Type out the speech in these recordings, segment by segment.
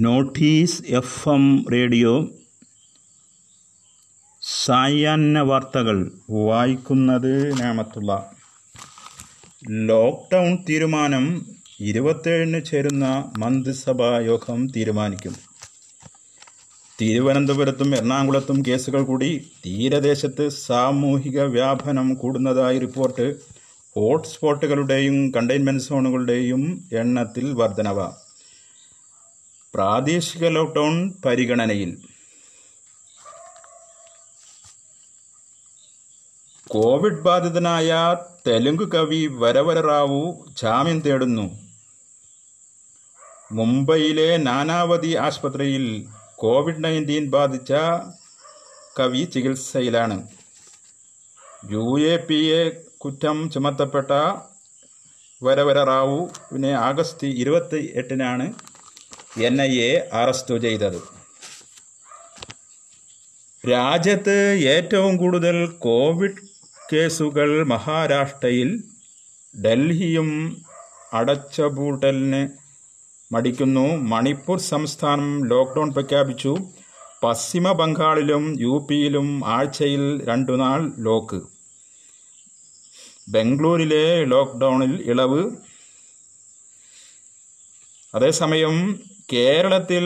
Notice F M radio സായാഹ്ന വാർത്തകൾ വായിക്കുന്നത് നാമത്തുള്ള ലോക്ക്ഡൗൺ തീരുമാനം ഇരുപത്തേഴിന് ചേരുന്ന മന്ത്രിസഭാ യോഗം തീരുമാനിക്കും. തിരുവനന്തപുരത്തും എറണാകുളത്തും കേസുകൾ കൂടി തീരദേശത്ത് സാമൂഹിക വ്യാപനം കൂടുന്നതായി റിപ്പോർട്ട്. ഹോട്ട്സ്പോട്ടുകളുടെയും കണ്ടെയ്ൻമെന്റ് സോണുകളുടെയും എണ്ണത്തിൽ വർധനവ. പ്രാദേശിക ലോക്ക്ഡൗൺ പരിഗണനയിൽ കോവിഡ് ബാധിതനായ തെലുങ്ക് കവി വരവര റാവു ജാമ്യം തേടുന്നു. മുംബൈയിലെ നാനാവതി ആശുപത്രിയിൽ കോവിഡ് നയന്റീൻ ബാധിച്ച കവി ചികിത്സയിലാണ്. യു എ പി എ കുറ്റം ചുമത്തപ്പെട്ട വരവര റാവുവിനെ ആഗസ്റ്റ് ഇരുപത്തി എട്ടിനാണ് എൻ ഐ എ അറസ്റ്റ് ചെയ്തത്. രാജ്യത്ത് ഏറ്റവും കൂടുതൽ കോവിഡ് കേസുകൾ മഹാരാഷ്ട്രയിൽ ഡൽഹിയും അടച്ചപൂട്ടലിന് മടിക്കുന്നു. മണിപ്പൂർ സംസ്ഥാനം ലോക്ക്ഡൗൺ പ്രഖ്യാപിച്ചു. പശ്ചിമ ബംഗാളിലും യു പിയിലും ആഴ്ചയിൽ രണ്ടു നാൾ ലോക്ക്. ബംഗളൂരിലെ ലോക്ക്ഡൗണിൽ ഇളവ്. അതേസമയം കേരളത്തിൽ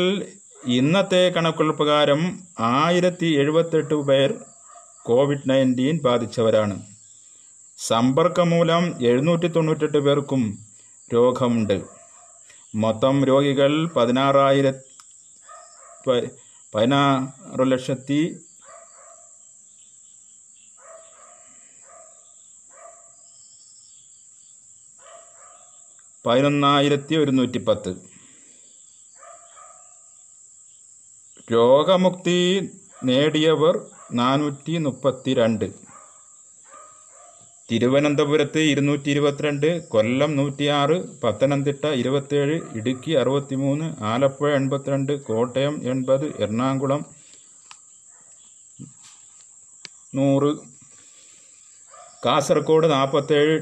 ഇന്നത്തെ കണക്കുകൾ പ്രകാരം ആയിരത്തി എഴുപത്തെട്ട് പേർ കോവിഡ് നയന്റീൻ ബാധിച്ചവരാണ്. സമ്പർക്കം മൂലം എഴുന്നൂറ്റി തൊണ്ണൂറ്റെട്ട് പേർക്കും രോഗമുണ്ട്. മൊത്തം രോഗികൾ പതിനാറായിര പതിനാറ് ലക്ഷത്തി പതിനൊന്നായിരത്തി ഒരുന്നൂറ്റി പത്ത് രോഗമുക്തി നേടിയവർ നാനൂറ്റി മുപ്പത്തി രണ്ട് തിരുവനന്തപുരത്ത് ഇരുന്നൂറ്റി ഇരുപത്തിരണ്ട് കൊല്ലം നൂറ്റിയാറ് പത്തനംതിട്ട ഇരുപത്തേഴ് ഇടുക്കി അറുപത്തിമൂന്ന് ആലപ്പുഴ എൺപത്തിരണ്ട് കോട്ടയം എൺപത് എറണാകുളം നൂറ് കാസർഗോഡ് നാൽപ്പത്തേഴ്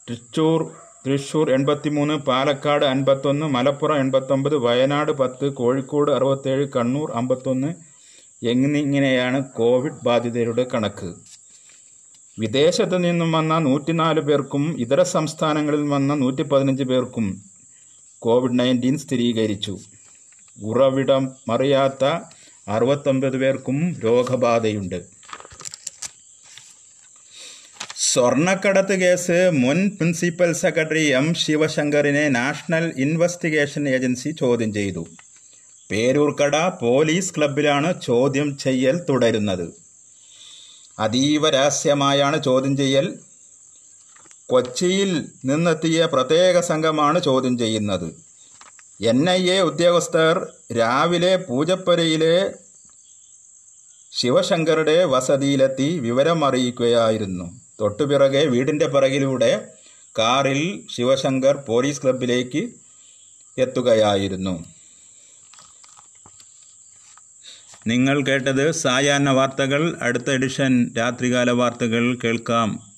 തൃശ്ശൂർ തൃശ്ശൂർ എൺപത്തിമൂന്ന് പാലക്കാട് അൻപത്തൊന്ന് മലപ്പുറം എൺപത്തൊമ്പത് വയനാട് പത്ത് കോഴിക്കോട് അറുപത്തേഴ് കണ്ണൂർ അമ്പത്തൊന്ന് എന്നിങ്ങനെയാണ് കോവിഡ് ബാധിതരുടെ കണക്ക്. വിദേശത്ത് നിന്നും വന്ന നൂറ്റിനാല് പേർക്കും ഇതര സംസ്ഥാനങ്ങളിൽ വന്ന നൂറ്റി പതിനഞ്ച് പേർക്കും കോവിഡ് നയന്റീൻ സ്ഥിരീകരിച്ചു. ഉറവിടം മറിയാത്ത അറുപത്തൊമ്പത് പേർക്കും രോഗബാധയുണ്ട്. സ്വർണക്കടത്ത് കേസ് മുൻ പ്രിൻസിപ്പൽ സെക്രട്ടറി എം ശിവശങ്കറിനെ നാഷണൽ ഇൻവെസ്റ്റിഗേഷൻ ഏജൻസി ചോദ്യം ചെയ്തു. പേരൂർക്കട പോലീസ് ക്ലബിലാണ് ചോദ്യം ചെയ്യൽ തുടരുന്നത്. അതീവ രഹസ്യമായാണ് ചോദ്യം ചെയ്യൽ. കൊച്ചിയിൽ നിന്നെത്തിയ പ്രത്യേക സംഘമാണ് ചോദ്യം ചെയ്യുന്നത്. എൻ ഐ എ ഉദ്യോഗസ്ഥർ രാവിലെ പൂജപ്പുരയിലെ ശിവശങ്കറുടെ വസതിയിലെത്തി വിവരം അറിയിക്കുകയായിരുന്നു തൊട്ടുപിറകെ വീടിന്റെ പിറകിലൂടെ കാറിൽ ശിവശങ്കർ പോലീസ് ക്ലബിലേക്ക് എത്തുകയായിരുന്നു. നിങ്ങൾ കേട്ടത് സായാഹ്ന വാർത്തകൾ. അടുത്ത എഡിഷൻ രാത്രികാല വാർത്തകൾ കേൾക്കാം.